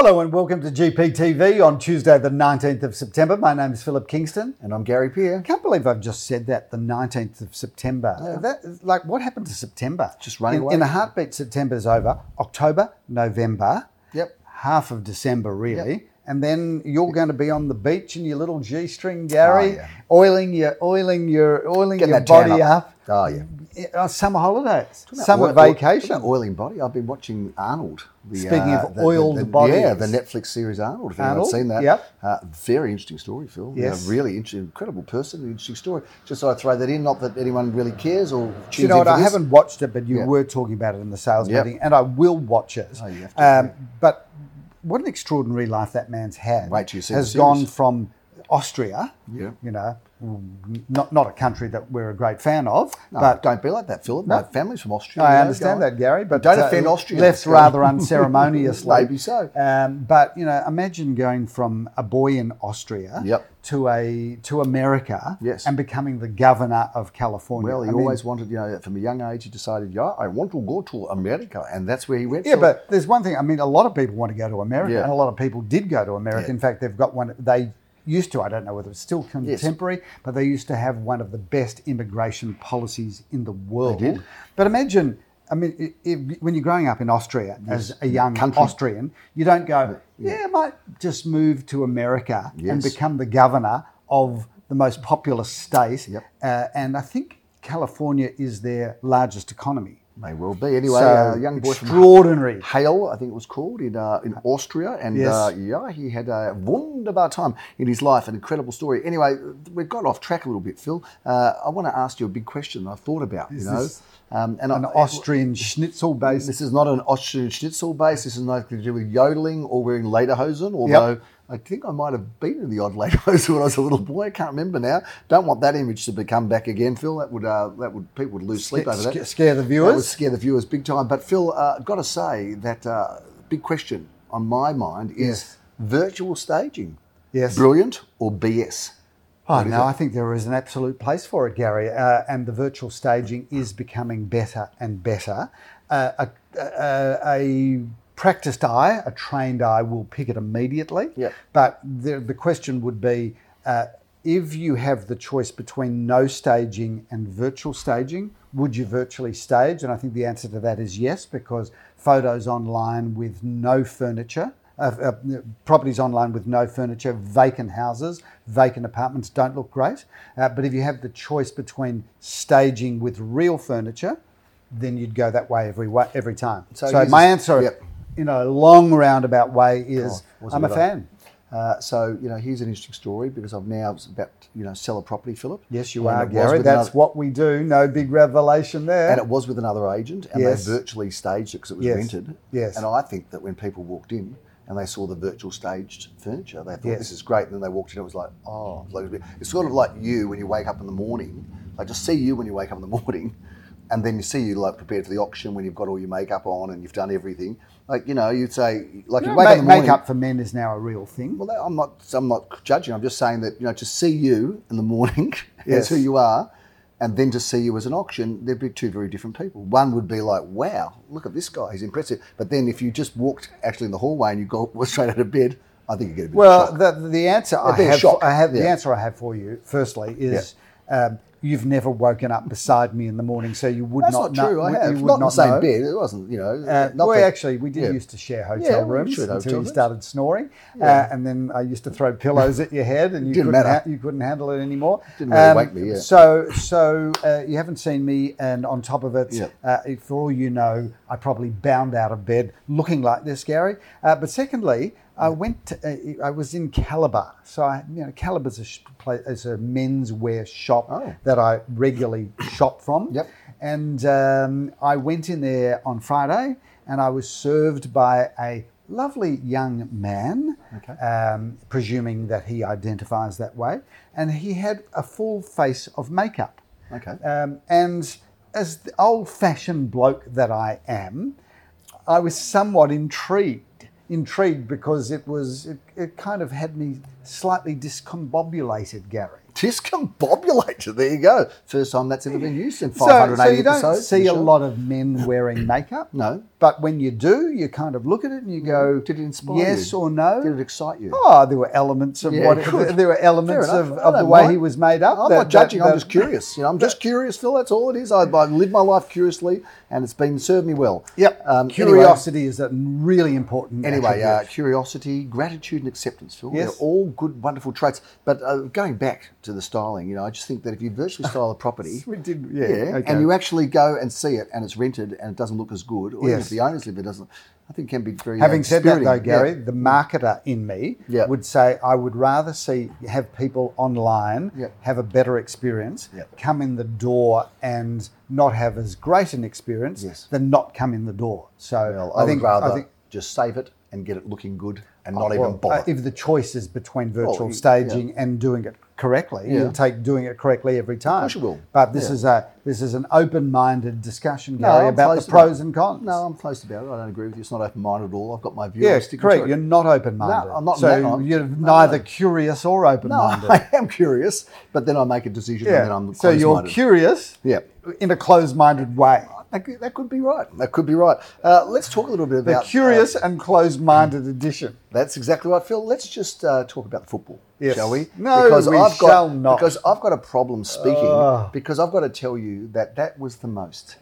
Hello and welcome to GPTV on Tuesday, the 19th of September. My name is Phillip Kingston. And I'm Gary Peer. I can't believe I've just said that, the 19th of September. That, like, what happened to September? Just running in, away. In a heartbeat, September's over. October, November, Yep. half of December, really. And then you're going to be on the beach in your little G-string, Gary, Oh, yeah. oiling your, oiling your, oiling Getting your body up. Oh, yeah. Uh, summer holidays, summer oil- oil- vacation. about oiling body. I've been watching Arnold. The, Speaking of the- oiled the, bodies. Yeah, the Netflix series Arnold. If anyone's Arnold, seen that. yep. Uh, very interesting story, Phil. Yeah, Yes. really interesting, incredible person, interesting story. Just so I'd throw that in. Not that anyone really cares or you know what? I haven't watched it, but you Yeah. were talking about it in the sales Yep. meeting, and I will watch it. Oh, you have to, um, But what an extraordinary life that man's had. Wait till you see Has gone from Austria, Yeah. you know, not not a country that we're a great fan of, No, but don't be like that, Philip. My family's from Austria. I understand that, Gary, but don't uh, offend Austria. Left rather unceremoniously. Maybe so. Um, but you know, imagine going from a boy in Austria Yep. to a to America Yes. and becoming the governor of California. Well, he I mean, always wanted, you know, from a young age, he decided, yeah, I want to go to America. And that's where he went. Yeah, Phil. but there's one thing. I mean, a lot of people want to go to America, Yeah. and a lot of people did go to America. Yeah. In fact, they've got one. They used to. I don't know whether it's still contemporary, but they used to have one of the best immigration policies in the world. They did. But imagine. I mean, if, when you're growing up in Austria as a young Country. Austrian, you don't go, yeah, I might just move to America and become the governor of the most populous state. Yep. Uh, and I think California is their largest economy. May well be. Anyway, So, a young boy from extraordinary. Hale, I think it was called, in uh, in Austria. And Yes. uh, yeah, he had a wunderbar time in his life, an incredible story. Anyway, we've got off track a little bit, Phil. Uh, I want to ask you a big question I've thought about, you know. Um, and An I, Austrian schnitzel base. This is not an Austrian schnitzel base. This is nothing to do with yodeling or wearing lederhosen, although I think I might have been in the odd lederhosen when I was a little boy. I can't remember now. Don't want that image to become back again, Phil. That would uh, that would people would lose sleep over that. Sca- scare the That would viewers. scare the viewers big time. But Phil, uh, I've got to say that uh, big question on my mind is Yes. virtual staging. Yes. Brilliant or BS? Oh, no. I think there is an absolute place for it, Gary. Uh, and the virtual staging is becoming better and better. Uh, a, a, a practiced eye, a trained eye, will pick it immediately. Yep. But the, the question would be uh, if you have the choice between no staging and virtual staging, would you virtually stage? And I think the answer to that is yes, because photos online with no furniture uh, uh, properties online with no furniture, vacant houses, vacant apartments don't look great. Uh, but if you have the choice between staging with real furniture, then you'd go that way every way, every time. So So, my answer, yep. In a long roundabout way, is Oh, I'm a fan. Uh, so you know, here's an interesting story because I've now about to, you know sell a property, Philip. Yes, you And are, Gary. That's another- what we do. No big revelation there. and it was with another agent, and Yes. they virtually staged it because it was Yes. rented. Yes. And I think that when people walked in and they saw the virtual staged furniture, they thought Yes. this is great. And then they walked in, it was like, oh, it's, like a bit- it's sort of like you when you wake up in the morning. Like just see you when you wake up in the morning, and then you see you like prepared for the auction when you've got all your makeup on and you've done everything. Like you know, you'd say like you You know, wake up in the morning. makeup for men is now a real thing. Well, that- I'm not. I'm not judging. I'm just saying that you know to see you in the morning Yes. as who you are, and then to see you as an auction, they'd be two very different people. One would be like, "Wow, look at this guy. He's impressive." But then if you just walked actually in the hallway and you got was straight out of bed, I think you get a bit Well, the, the answer I have. I have the answer I have for you. Firstly, is um, you've never woken up beside me in the morning, so you would That's not, not, true. know. I you have would not in the same know. bed. It wasn't. You know. Uh, not well, that- actually, we did yeah. used to share hotel we rooms shared until hotel you rooms. started snoring, uh, and then I used to throw pillows at your head, and you Didn't couldn't matter. you couldn't handle it anymore. Um, Didn't really wake me, yeah. So, so uh, you haven't seen me, and on top of it, Yeah. uh, for all you know, I probably bound out of bed looking like this, Gary. Uh, but secondly, I went. To, uh, I was in Calabar, so I, you know, Calabar's a, sh- pla- is a menswear shop Oh. that I regularly shop from. Yep. And um, I went in there on Friday, and I was served by a lovely young man, Okay. um, presuming that he identifies that way, and he had a full face of makeup. Okay. Um, and as the old-fashioned bloke that I am, I was somewhat intrigued. Intrigued because it was it, it kind of had me slightly discombobulated, Gary. Discombobulated. There you go. First time that's ever been used in So, 580 so you don't episodes. see a lot of men wearing makeup. No. But when you do, you kind of look at it and you go, Did it inspire you? yes you? or no? Did it excite you? Oh, there were elements of Yeah, what good. there were elements of, of the way mind. he was made up. I'm that- not judging. that- I'm just curious. You know, I'm just curious, Phil. That's all it is. I, I live my life curiously, and it's been served me well. Yep. Um, anyway- Curiosity is a really important. Anyway, uh, curiosity, gratitude, and acceptance, Phil. Yes. They're all good, wonderful traits. But uh, going back to the styling, you know, I just think that if you virtually style a property, We did- yeah, okay. and you actually go and see it, and it's rented, and it doesn't look as good, or even Yes. if the owners live, it doesn't. I think it can be very. Having uh, said that, though. Gary, Yeah. the marketer in me Yeah. would say I would rather see have people online Yeah. have a better experience, Yeah. come in the door and not have as great an experience Yes. than not come in the door. So Well, I, I, think rather I think just save it and get it looking good and not well, even bother. uh, if the choice is between virtual you- staging and doing it correctly, Yeah. you'll take doing it correctly every time. Of course you will. But this Yeah. is a this is an open-minded discussion, No, Gary, I'm about the pros and cons. no, I'm close about it. I don't agree with you. It's not open minded at all. I've got my view. Yeah, correct. You're not open-minded. No, I'm not- So no, you're no, neither no. curious or open-minded. No, I am curious, but then I make a decision and then I'm closed. so you're curious Yeah. in a closed-minded way. That could, that could be right. That could be right. Uh, let's talk a little bit about The curious uh, and closed-minded edition. that's exactly right, Phil. Let's just uh, talk about the football, Yes. shall we? No, because we I've got, shall not. Because I've got a problem speaking. Ugh. Because I've got to tell you that that was the most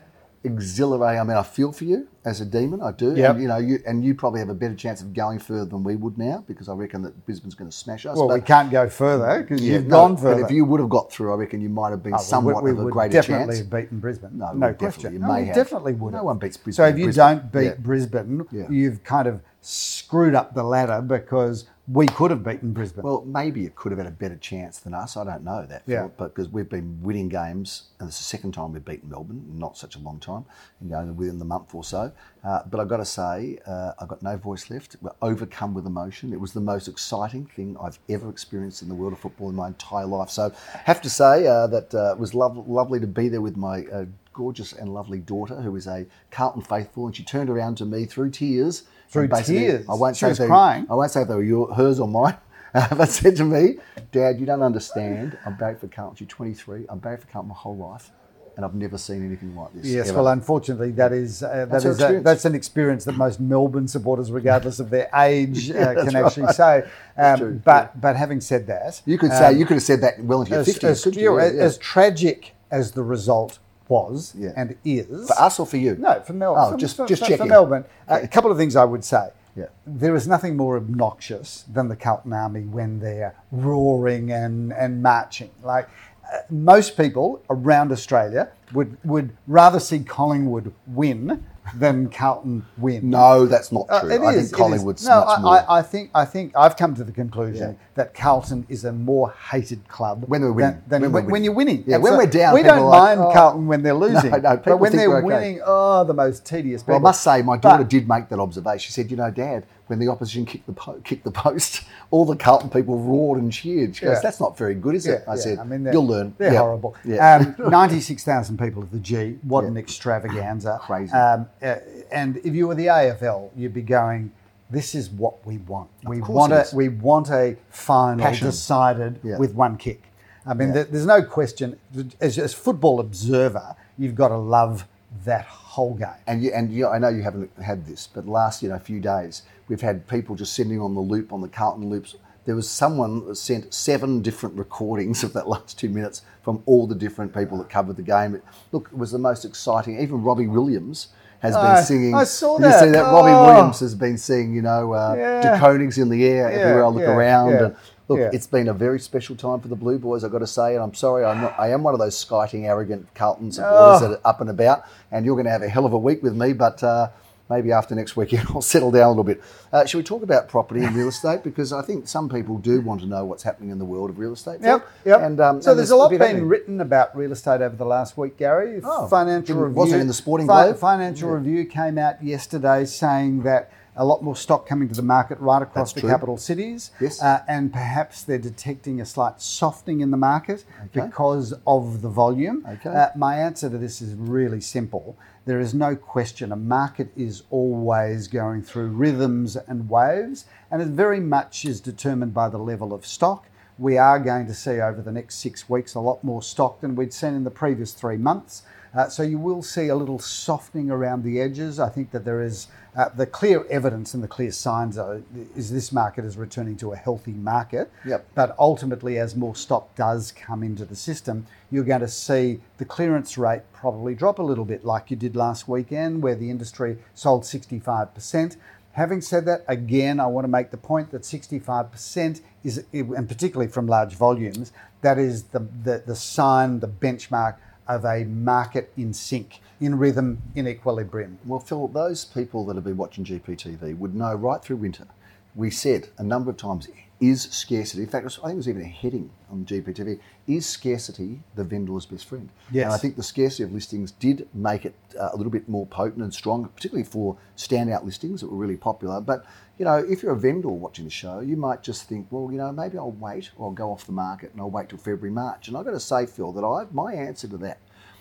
exhilarating. I mean, I feel for you as a demon. I do. Yep. And, you know, you and you probably have a better chance of going further than we would now because I reckon that Brisbane's going to smash us. Well, but- we can't go further eh? because yeah, you've no, gone But further. if you would have got through, I reckon you might have been Oh, we- somewhat we, of a would greater definitely chance. have beaten Brisbane. No, No, we question. definitely- you No, we have. definitely would. No one beats Brisbane So if you Brisbane. don't beat Yeah. Brisbane, Yeah. you've kind of screwed up the ladder because we could have beaten Brisbane. Well, maybe it could have had a better chance than us. I don't know that, Yeah. Philip, but because we've been winning games, and it's the second time we've beaten Melbourne, in not such a long time, you know, within the month or so. Uh, but I've got to say, uh, I've got no voice left. We're overcome with emotion. It was the most exciting thing I've ever experienced in the world of football in my entire life. So, have to say uh, that uh, it was lov- lovely to be there with my uh, gorgeous and lovely daughter, who is a Carlton faithful, and she turned around to me through tears. Through and tears? I won't She say was they- crying? I won't say if they were your, hers or mine. but said to me, Dad, you don't understand. I'm barracked for Carlton. You're 23. I'm barracked for Carlton my whole life, and I've never seen anything like this. Yes, ever. well, unfortunately, that is uh, that That's is a, that's an experience that most Melbourne supporters, regardless of their age, uh, that's can actually right. say. Um, but but having said that, you could say um, you could have said that well into your as, 50s, as, couldn't you you? know, Yeah, yeah. as tragic as the result was Yeah. and is for us or for you? No, for Melbourne. Oh, for, just- for, just for- checking. For Melbourne, Uh, a couple of things I would say. Yeah. There is nothing more obnoxious than the Carlton Army when they're roaring and, and marching. Like uh, most people around Australia would would rather see Collingwood win than Carlton win. No, that's not Uh, true. it I is, think. Collingwood's no, much I, more. I, I think I think I've come to the conclusion Yeah. that Carlton is a more hated club When we're winning. Than, than When we're when you're winning. Yeah, when we're down, we don't like, mind "Oh." Carlton when they're losing. no, but when they're okay. winning, oh, the most tedious. Well, I must say, my daughter But- did make that observation. She said, "You know, Dad, when the opposition kicked the po- kicked the post, all the Carlton people roared and cheered." She goes, Yeah. "That's not very good, is it?" I said, I mean, they're- "You'll learn." They're Yeah. horrible. Yeah. Um, Ninety-six thousand people at the G. What an extravaganza! Crazy. Um, uh, and if you were the AFL, you'd be going. This is what we want. we course want it a is. we want a final Passion. decided Yeah. with one kick. I mean, there, there's no question. As as football observer, you've got to love that whole game. And you, and you, I know you haven't had this, but last you know few days we've had people just sending on the loop on the Carlton loops. There was someone that sent seven different recordings of that last two minutes from all the different people that covered the game. It, look, it was the most exciting. Even Robbie Williams has been singing. I saw Did You see that? Robbie Oh. Williams has been singing. You know, uh, Yeah. De Koning's in the air Yeah, everywhere I look yeah, around. And look, yeah. it's been a very special time for the Blue Boys. I've got to say, and I'm sorry, I'm not, I am one of those skiting, arrogant Carlton supporters Oh. that are up and about. And you're going to have a hell of a week with me, but. Uh, maybe after next weekend I'll settle down a little bit. Uh, should we talk about property and real estate? Because I think some people do want to know what's happening in the world of real estate. Yep, yep. And um, so and there's a lot been happening. written about real estate over the last week, Gary. Oh, Financial Review wasn't it in the Sporting Globe? Financial Review came out yesterday saying that a lot more stock coming to the market right across That's the true. capital cities. Yes. Uh, and perhaps they're detecting a slight softening in the market Okay. because of the volume. Okay. Uh, my answer to this is really simple. There is no question a market is always going through rhythms and waves, and it very much is determined by the level of stock. We are going to see over the next six weeks a lot more stock than we'd seen in the previous three months. Uh, so you will see a little softening around the edges. I think that there is uh, the clear evidence and the clear signs are, is this market is returning to a healthy market. Yep. But ultimately, as more stock does come into the system, you're going to see the clearance rate probably drop a little bit, like you did last weekend, where the industry sold 65%. Having said that, again, I want to make the point that 65% is, and particularly from large volumes, that is the, the, the sign, the benchmark of a market in sync, in rhythm, in equilibrium. Well, Phil, those people that have been watching GPTV would know right through winter, we said a number of times, is scarcity, in fact, I think it was even a heading on GPTV, is scarcity the vendor's best friend? Yes. And I think the scarcity of listings did make it uh, a little bit more potent and strong, particularly for standout listings that were really popular. But, you know, if you're a vendor watching the show, you might just think, well, you know, maybe I'll wait or I'll go off the market and I'll wait till February, March. And I've got to say, Phil, that I my answer to that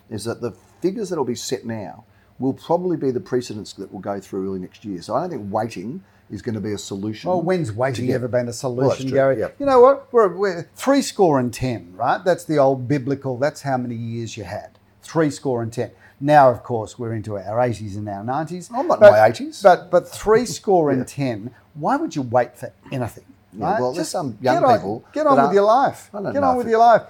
is that the figures that will be set now will probably be the precedents that will go through early next year. So I don't think waiting is going to be a solution. Well, when's waiting ever been a solution, true, Gary? yeah. You know what? We're, we're three score and ten, right? That's the old biblical. That's how many years you had. Three score and ten. Now, of course, we're into our eighties and our nineties. I'm not in my 80s. But but three score and ten. Why would you wait for anything? Yeah, well, there's some young get on, people Get on with your life. Get on with it- your life.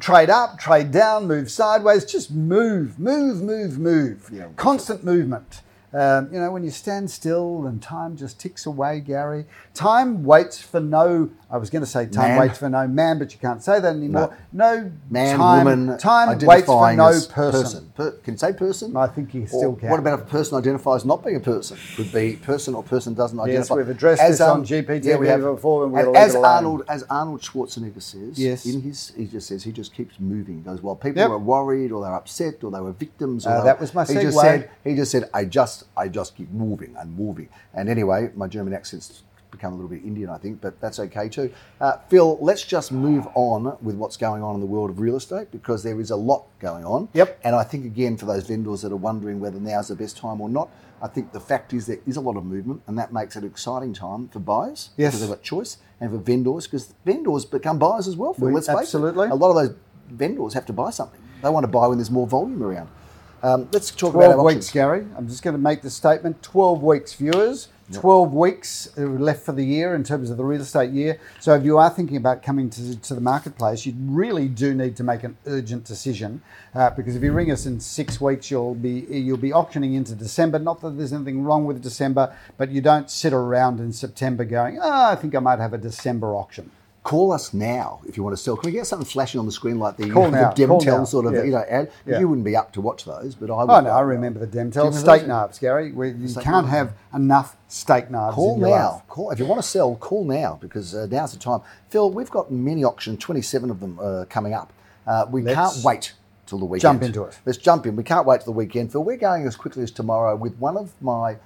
Trade up, trade down, move sideways. Just move, move, move, move. Yeah. Constant movement. Um, you know, when you stand still and time just ticks away, Gary. Time waits for no. I was going to say time Man. waits for no man, but you can't say that anymore. No, Man, time, woman, Time waits for no as person. Per, can you say person? I think you Or still can. What about if a person identifies not being a person? Could be person or person doesn't identify. Yes, we've addressed this on GPT before and we'll leave as. Arnold, as Arnold Schwarzenegger says, Yes. in his, he just says he just keeps moving. He goes, well, people Yep. were worried or they're upset or they were victims. Or Uh, they that were-" was my He just said, he just said, I just, I just keep moving and moving. And anyway, my German accent's become a little bit Indian, I think, but that's okay too. Uh, Phil, let's just move on with what's going on in the world of real estate because there is a lot going on. Yep. And I think again, for those vendors that are wondering whether now's the best time or not, I think the fact is there is a lot of movement, and that makes it an exciting time for buyers Yes. because they've got choice, and for vendors because vendors become buyers as well. Phil, We- let's face absolutely. it. A lot of those vendors have to buy something. They want to buy when there's more volume around. Um, let's talk about 12 weeks. Gary. I'm just going to make the statement 12 weeks, viewers. 12 weeks uh, left for the year in terms of the real estate year. So, if you are thinking about coming to, to the marketplace, you really do need to make an urgent decision uh, because if you ring us in six weeks, you'll be you'll be auctioning into December. Not that there's anything wrong with December, but you don't sit around in September going, "Ah, I think I might have a December auction." Call us now if you want to sell. Can we get something flashing on the screen like the, Call the now, call Demtel now. sort of Yeah. you know ad? Yeah. You wouldn't be up to watch those, but I would. Oh no, I remember the Demtel steak knives, Gary. We, you Steak can't knives. have enough steak knives. Call now. life. Call if you want to sell. Call now because uh, now's the time. Phil, we've got mini auction, twenty-seven of them uh, coming up. Uh, we Let's can't wait till the weekend. jump into it. Let's jump in. We can't wait till the weekend, Phil. We're going as quickly as tomorrow with one of my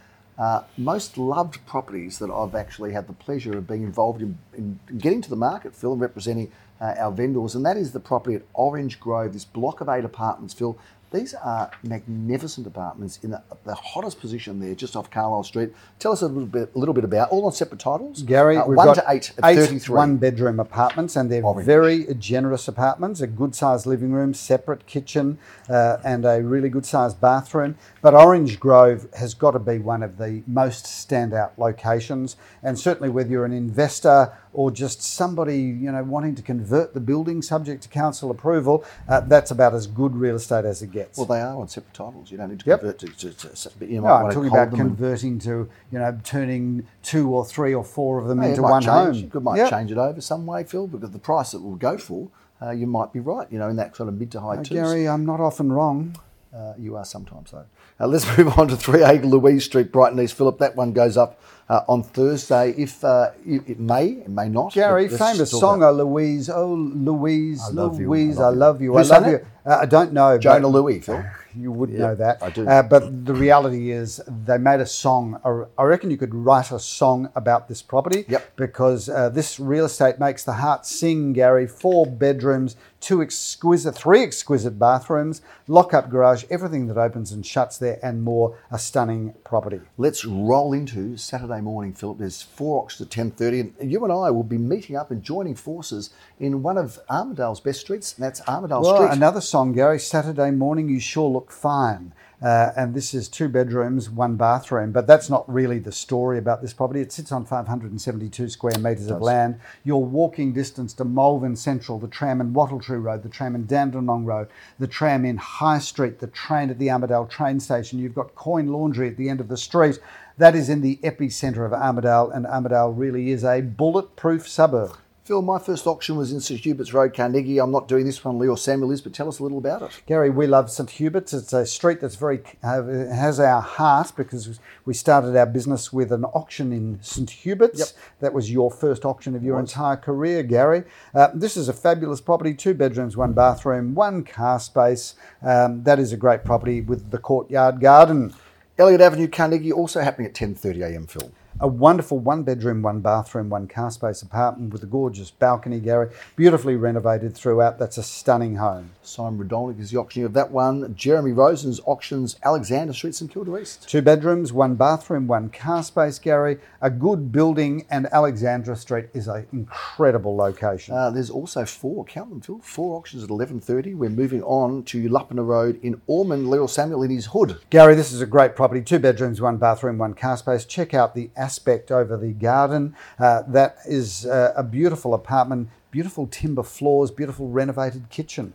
uh, most loved properties that I've actually had the pleasure of being involved in, in getting to the market, Phil, and representing uh, our vendors, and that is the property at Orange Grove, this block of eight apartments, Phil. These are magnificent apartments in the, the hottest position there, just off Carlisle Street. Tell us a little bit, a little bit about all on separate titles. Gary, Uh, one to eight at thirty-three. one bedroom apartments, and they're Orange. very generous apartments. A good sized living room, separate kitchen, uh, and a really good sized bathroom. But Orange Grove has got to be one of the most standout locations, and certainly whether you're an investor or just somebody you know wanting to convert the building subject to council approval, uh, that's about as good real estate as it gets. Well, they are on separate titles. You don't need to Yep. convert to. to, to but you might No, I'm want to talking about them and- converting to, you know, turning two or three or four of them into one change. home. You might Yep. change it over some way, Phil, because the price it will go for, uh, you might be right. You know, in that sort of mid to high Uh, twos. Gary, I'm not often wrong. Uh, you are sometimes though. Uh, let's move on to 3A Louise Street, Brighton East Phillip. That one goes up uh, on Thursday. If uh, it, may, it may not. Gary, famous song, oh Louise, oh Louise, I love you, Louise, I I love you. I love you. Uh, I don't know. but- Jona Lewie, Phil. You would Yeah, know that. I do. Uh, but the reality is, they made a song. I- reckon you could write a song about this property. Yep. Because uh, this real estate makes the heart sing, Gary. Four bedrooms, two exquisite, three exquisite bathrooms, lock-up garage, everything that opens and shuts there, and more. A stunning property. Let's roll into Saturday morning, Philip. There's four auctions at 10.30 and you and I will be meeting up and joining forces in one of Armadale's best streets, and that's Armadale Well, Street. another song, Gary. Saturday morning, you sure look fine. Uh, and this is two bedrooms, one bathroom. But that's not really the story about this property. It sits on 572 square metres of land. Your walking distance to Malvern Central, the tram in Wattletree Road, the tram in Dandenong Road, the tram in High Street, the train at the Armadale train station. You've got Coin Laundry at the end of the street. That is in the epicentre of Armadale, and Armadale really is a bulletproof suburb. Phil, my first auction was in St Hubert's Road, Carnegie. I'm not doing this one, Leo Samuel is, but tell us a little about it. Gary, we love St Hubert's. It's a street that's very uh, has our heart because we started our business with an auction in St Hubert's. Yep. That was your first auction of your entire career, Gary. Uh, this is a fabulous property: two bedrooms, one bathroom, one car space. Um, that is a great property with the courtyard garden. Elliott Avenue, Carnegie, also happening at 10.30am, Phil. A wonderful one bedroom, one bathroom, one car space apartment with a gorgeous balcony, Gary. Beautifully renovated throughout. That's a stunning home. Simon Radolnik is the auctioneer of that one. Jeremy Rosen's auctions Alexandra Street, St Kilda East. Two bedrooms, one bathroom, one car space, Gary. A good building, and Alexandra Street is an incredible location. Uh, there's also four, count them, Phil, four auctions at 11.30. We're moving on to Luppina Road in Ormond. Leo Samuel in his hood. Gary, this is a great property. Two bedrooms, one bathroom, one car space. Check out the aspect over the garden. Uh, that is uh, a beautiful apartment, beautiful timber floors, beautiful renovated kitchen.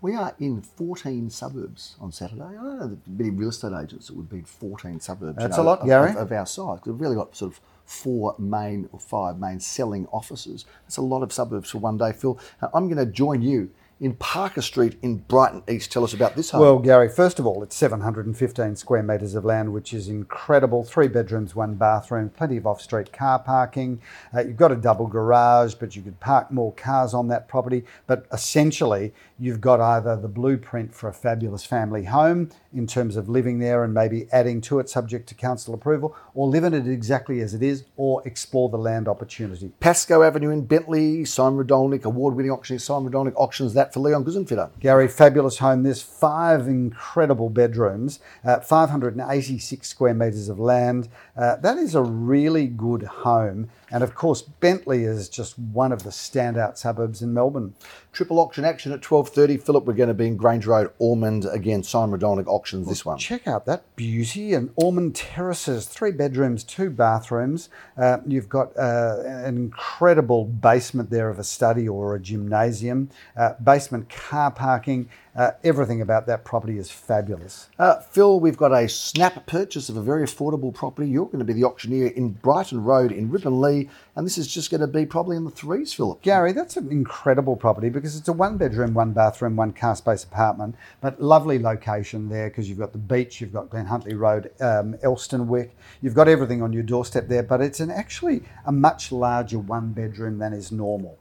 We are in 14 suburbs on Saturday. I don't know that many real estate agents that would be in 14 suburbs. That's a lot, of, Gary. Of, of our size. We've really got sort of four main or five main selling offices. That's a lot of suburbs for one day, Phil. I'm going to join you in Parker Street in Brighton East. Tell us about this home. Well, Gary, first of all, it's 715 square metres of land, which is incredible. Three bedrooms, one bathroom, plenty of off street car parking. Uh, you've got a double garage, but you could park more cars on that property. But essentially, you've got either the blueprint for a fabulous family home in terms of living there and maybe adding to it subject to council approval, or live in it exactly as it is, or explore the land opportunity. Pascoe Avenue in Bentleigh, Simon Radolnik, award-winning auctioneer Simon Radolnik auctions that for Leon Guzenfitter. Gary, fabulous home. There's five incredible bedrooms, uh, 586 square metres of land. Uh, that is a really good home. And of course, Bentleigh is just one of the standout suburbs in Melbourne. Triple auction action at 12.30. Philip, we're going to be in Grange Road, Ormond. Again, Simon Radolnik auctions this one. Check out that beauty and Ormond Terraces, three bedrooms, two bathrooms. Uh, you've got uh, an incredible basement there of a study or a gymnasium, uh, basement car parking. Uh, everything about that property is fabulous. Uh, Phil, we've got a snap purchase of a very affordable property. You're going to be the auctioneer in Brighton Road in Ripponlea, and this is just going to be probably in the threes, Philip. Gary, that's an incredible property because it's a one bedroom, one bathroom, one car space apartment, but lovely location there because you've got the beach, you've got Glen Huntly Road, um, Elsternwick, you've got everything on your doorstep there, but it's an actually a much larger one bedroom than is normal.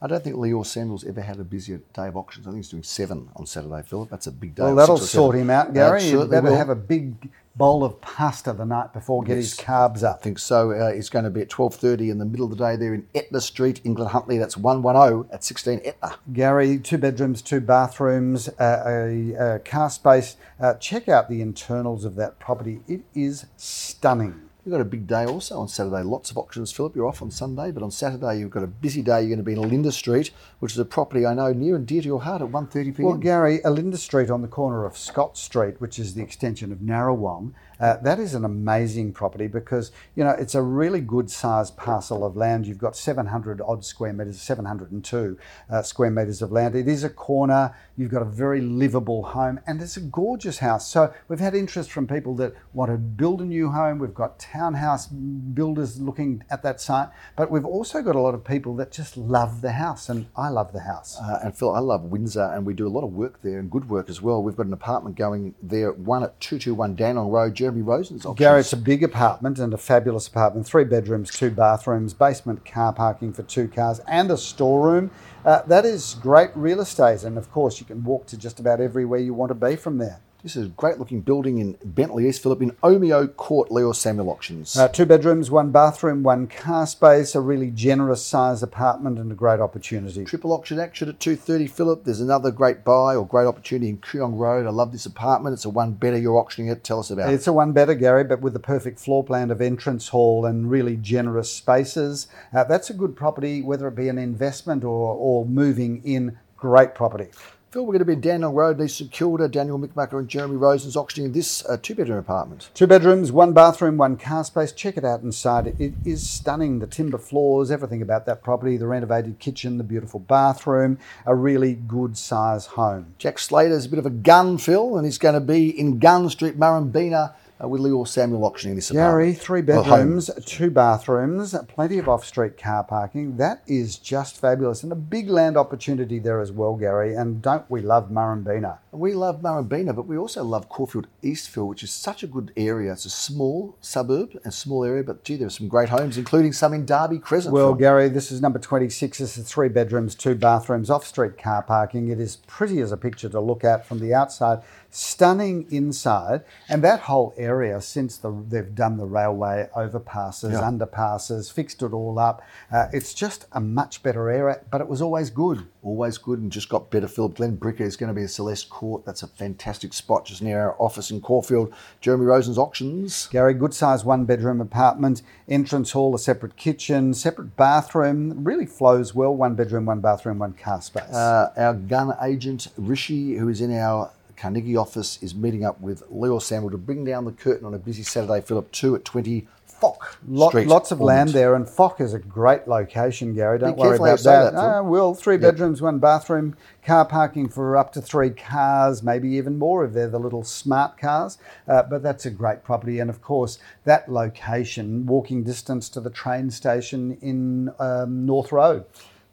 I don't think Leo Samuel's ever had a busier day of auctions. I think he's doing seven on Saturday, Philip. That's a big day. Well, that'll sort seven. him out, Gary. you better will. have a big bowl of pasta the night before, get his carbs up. I think so. Uh, it's going to be at 12.30 in the middle of the day there in Etna Street, in Glen Huntly. That's 110 at 16 Etna. Gary, two bedrooms, two bathrooms, uh, a, a car space. Uh, check out the internals of that property. It is stunning. You've got a big day also on Saturday. Lots of auctions, Philip. You're off on Sunday, but on Saturday you've got a busy day. You're going to be in Linda Street, which is a property I know near and dear to your heart at 1.30 p.m. Well, Gary, Alinda Street on the corner of Scott Street, which is the extension of Narrawong, uh, that is an amazing property because you know it's a really good sized parcel of land. You've got 700 odd square meters, 702 uh, square meters of land. It is a corner. You've got a very livable home, and it's a gorgeous house. So we've had interest from people that want to build a new home. We've got townhouse builders looking at that site, but we've also got a lot of people that just love the house, and I love the house. Uh, and Phil, I love Windsor, and we do a lot of work there and good work as well. We've got an apartment going there, one at 221 Danong Road, Jeremy Rosen's auctions. Gary, it's a big apartment and a fabulous apartment. Three bedrooms, two bathrooms, basement car parking for two cars, and a storeroom. Uh, that is great real estate. And of course, you can walk to just about everywhere you want to be from there. This is a great looking building in Bentleigh East Phillip in Omeo Court, Leo Samuel Auctions. Uh, two bedrooms, one bathroom, one car space, a really generous size apartment and a great opportunity. Triple auction action at 230 Phillip. There's another great buy or great opportunity in Kooyong Road. I love this apartment. It's a one better you're auctioning it. Tell us about it. It's a one better, Gary, but with the perfect floor plan of entrance hall and really generous spaces. Uh, that's a good property, whether it be an investment or, or moving in. Great property. Phil, we're going to be in Dandenong Road, St Kilda. Daniel Micmacker and Jeremy Rosen's auctioning this uh, two bedroom apartment. Two bedrooms, one bathroom, one car space. Check it out inside. It is stunning. The timber floors, everything about that property, the renovated kitchen, the beautiful bathroom, a really good size home. Jack Slater's a bit of a gun, Phil, and he's going to be in Gun Street, Murrumbeena uh, with Leo Samuel auctioning this Gary, apartment. three Well, bedrooms, two bathrooms, plenty of off-street car parking. That is just fabulous, and a big land opportunity there as well, Gary. And don't we love Murrumbeena? We love Murrumbeena, but we also love Caulfield Eastville, which is such a good area. It's a small suburb and small area, but gee, there are some great homes, including some in Derby Crescent. Well, Phil. Gary, this is number 26. This is three bedrooms, two bathrooms, off street car parking. It is pretty as a picture to look at from the outside, stunning inside. And that whole area, since the, they've done the railway overpasses, Yeah. underpasses, fixed it all up, uh, it's just a much better area, but it was always good. Always good and just got better. Philip Glen Bricker is going to be in Celeste Court. That's a fantastic spot just near our office in Caulfield. Jeremy Rosen's auctions. Gary, good size one bedroom apartment, entrance hall, a separate kitchen, separate bathroom. Really flows well. One bedroom, one bathroom, one car space. Uh, our gun agent Rishi, who is in our Carnegie office, is meeting up with Leo Samuel to bring down the curtain on a busy Saturday. Philip two at twenty Fock Lot, Street. lots of land there, and Fock is a great location, Gary. Don't Be worry careful how you about that. that, Phil. Ah, will three bedrooms, one bathroom, car parking for up to three cars, maybe even more if they're the little smart cars. Uh, but that's a great property, and of course, that location, walking distance to the train station in um, North Road.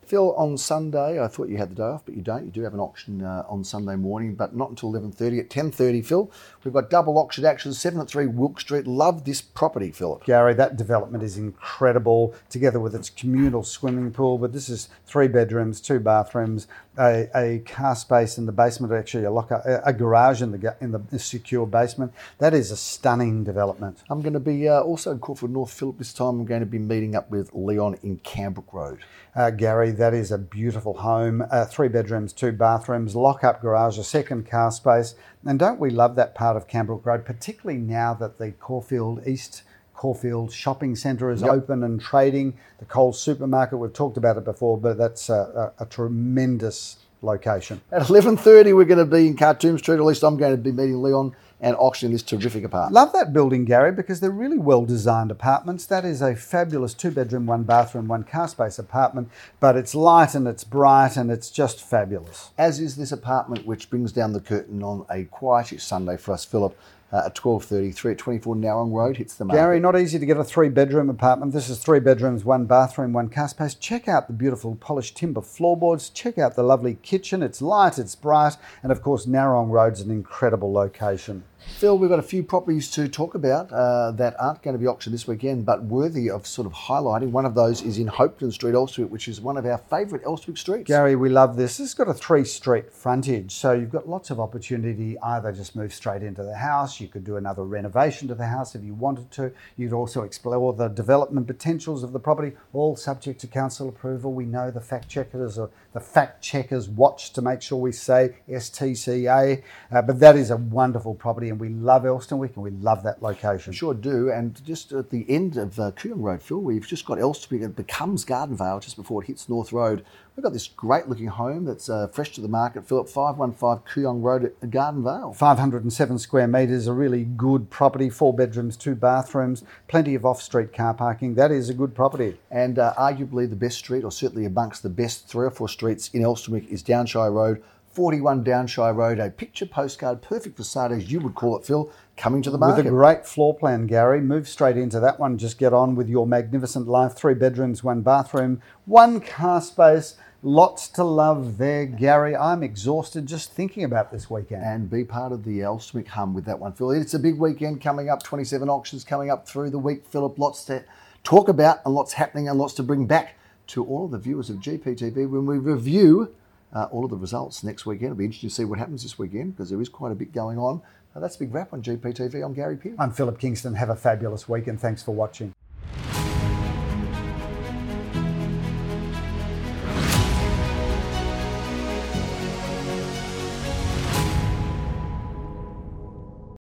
Phil, on Sunday, I thought you had the day off, but you don't. You do have an auction uh, on Sunday morning, but not until 11.30. At 10.30, Phil, we've got double auction action, 7 at 3 Wilk Street. Love this property, Philip. Gary, that development is incredible, together with its communal swimming pool. But this is three bedrooms, two bathrooms, a, a car space in the basement, actually a locker, a, a garage in the in the secure basement. That is a stunning development. I'm going to be uh, also in Caulfield North, Philip. This time I'm going to be meeting up with Leon in Kambrook Road. Uh, Gary, that is a beautiful home. Uh, three bedrooms, two bathrooms, lock up garage, a second car space. And don't we love that part of Kambrook Road, particularly now that the Caulfield East Caulfield Shopping Centre is Yep. open and trading? The Coles supermarket, we've talked about it before, but that's a, a, a tremendous location. At 11.30, we're going to be in Khartoum Street, at least I'm going to be meeting Leon and auctioning this terrific apartment. Love that building, Gary, because they're really well designed apartments. That is a fabulous two bedroom, one bathroom, one car space apartment, but it's light and it's bright and it's just fabulous. as is this apartment, which brings down the curtain on a quietish Sunday for us, Philip, uh, at 12.33 at 24 Nowong Road, hits the market. Gary, not easy to get a three bedroom apartment. This is three bedrooms, one bathroom, one car space. Check out the beautiful polished timber floorboards. Check out the lovely kitchen. It's light, it's bright, and of course, Narrong Road's an incredible location. Phil, we've got a few properties to talk about uh, that aren't going to be auctioned this weekend, but worthy of sort of highlighting. One of those is in Hopeton Street, Elsternwick, which is one of our favourite Elsternwick streets. Gary, we love this. This has got a three street frontage, so you've got lots of opportunity. Either just move straight into the house, you could do another renovation to the house if you wanted to. You'd also explore the development potentials of the property, all subject to council approval. We know the fact checkers or the fact checkers watch to make sure we say STCA, uh, but that is a wonderful property, and we love Elsternwick and we love that location. Sure do. And just at the end of uh, Kooyong Road, Phil, we've just got Elsternwick. It becomes Garden Vale just before it hits North Road. We've got this great looking home that's uh, fresh to the market, Philip, 515 Kooyong Road at Gardenvale. 507 square metres, a really good property, four bedrooms, two bathrooms, plenty of off street car parking. That is a good property. And uh, arguably the best street, or certainly amongst the best three or four streets in Elsternwick, is Downshire Road, 41 Downshire Road, a picture postcard, perfect facade as you would call it, Phil, coming to the market. With a great floor plan, Gary. Move straight into that one. Just get on with your magnificent life. Three bedrooms, one bathroom, one car space. Lots to love there, Gary. I'm exhausted just thinking about this weekend. and be part of the Elsternwick hum with that one, Phil. It's a big weekend coming up, 27 auctions coming up through the week, Philip. Lots to talk about and lots happening and lots to bring back to all of the viewers of GPTV when we review uh, all of the results next weekend. It'll be interesting to see what happens this weekend because there is quite a bit going on. Uh, that's a big wrap on GPTV. I'm Gary Peer. I'm Phillip Kingston. Have a fabulous weekend. thanks for watching.